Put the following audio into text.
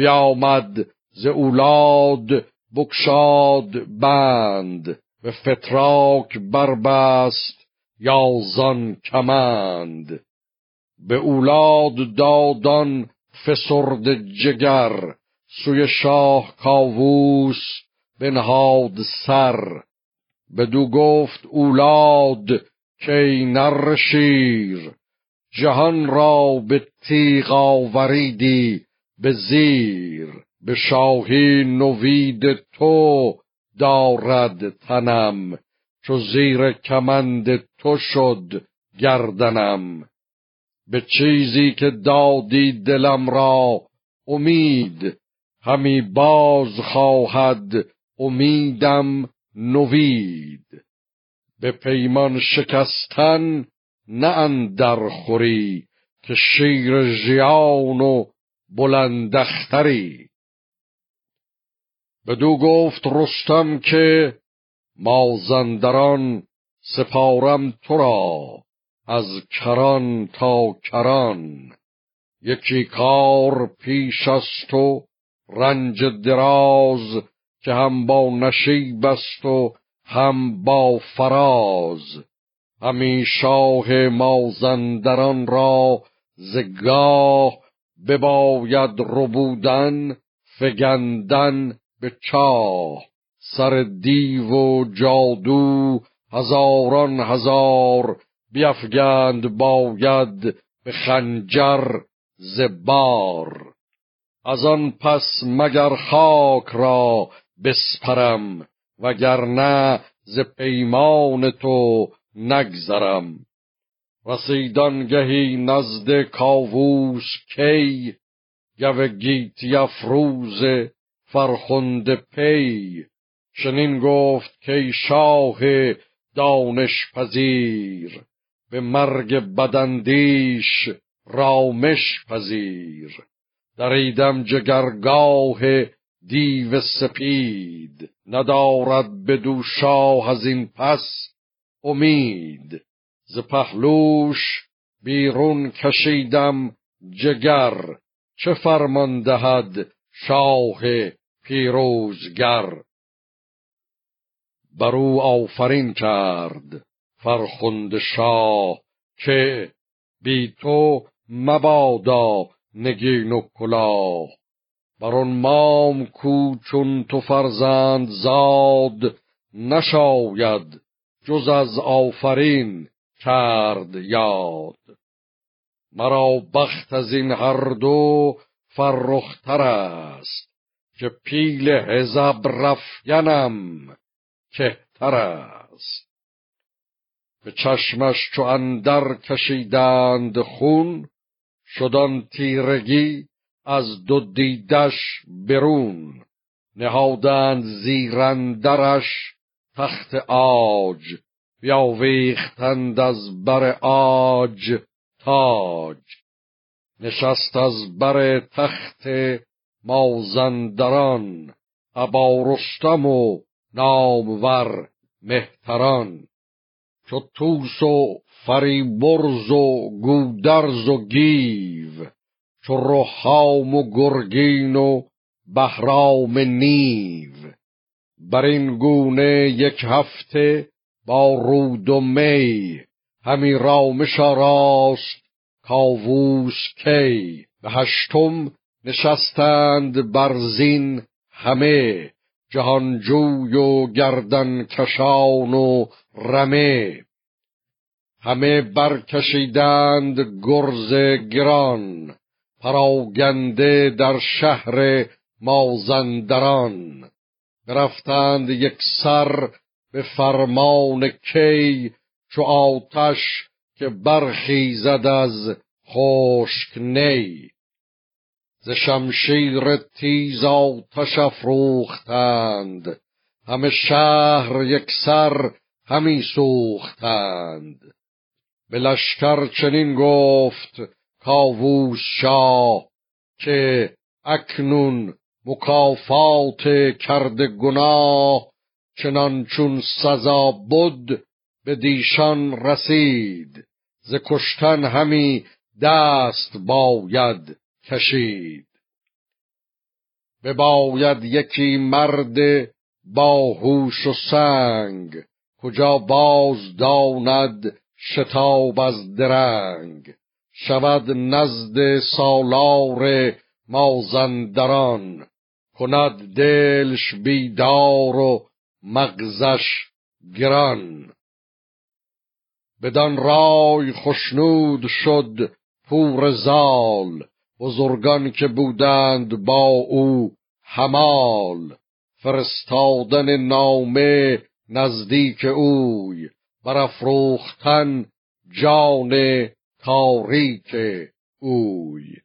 بیامد ز اولاد بکشاد بند به فتراک بربست یازان کمند. به اولاد دادان فسرد جگر سوی شاه کاووس بنهاد سر. بدو گفت اولاد که نر شیر جهان را به تیغ آوریدی. به زیر به شاهی نوید تو دارد تنم. چو زیر کمند تو شد گردنم. به چیزی که دادی دلم را امید همی باز خواهد امیدم نوید. به پیمان شکستن نه اندر خوری که شیر ژیان و بلندختری. بدو گفت رستم که مازندران سپارم تو را از کران تا کران. یکی کار پیش است و رنج دراز که هم با نشیب است و هم با فراز. همی شاه مازندران را زگاه بباید ربودن فگندن به چاه. سر دیو و جادو هزاران هزار بیفگند باید به خنجر زبار. از آن پس مگر خاک را بسپرم وگرنه ز پیمان تو نگذرم. رسیدان گهی نزد کاووس کی گو گیتی افروز فرخنده پی. چنین گفت که شاه دانش پذیر به مرگ بدندیش رامش پذیر. دریدم جگرگاه دیو سپید ندارد بدو شاه از این پس امید. ز پهلوش بیرون کشیدم جگر. چه فرمان دهد شاه پیروزگر؟ بر او آفرین کرد فرخنده شاه که بی تو مبادا نگین و کلاه. بر آن مام کو چون تو فرزند زاد نشاید جز از آفرین کرد یاد. مرا بخت از این هر دو فرختر است که پیل حزب رفگنم کهتر است. به چشمش چو اندر کشیدند خون شدان تیرگی از دو دیدش برون. نهادند زیرندرش تخت آج بیاویختند از بر آج تاج. نشست از بر تخت مازندران ابا رستم و نامور مهتران. چو توس و فریبرز و گودرز و گیو چو رهام و گرگین و بهرام نیو. بر این گونه یک هفته با رود و می همی رامش راست کاووس کی. به هشتم نشستند بر زین همه جهانجوی و گردن کشان و رمه. همه برکشیدند گرز گران پراگنده در شهر مازندران. برفتند یک سر به فرمان کی چو آتش که برخیزد از خشک نی. ز شمشیر تیز آتش افروختند همه شهر یک سر همی سوختند. به لشکر چنین گفت کاووس شاه که اکنون مکافات کرده گناه چنان چون سزا بود به دیشان رسید ز کشتن همی دست باید کشید. بباید یکی مرد با هوش و سنگ کجا باز داند شتاب از درنگ. شود نزد سالار مازندران کند دلش بیدار و مغزش گران. بدان رای خشنود شد پور زال بزرگان که بودند با او همال فرستادن نامه نزدیک اوی برافروختن جان تاریک اوی.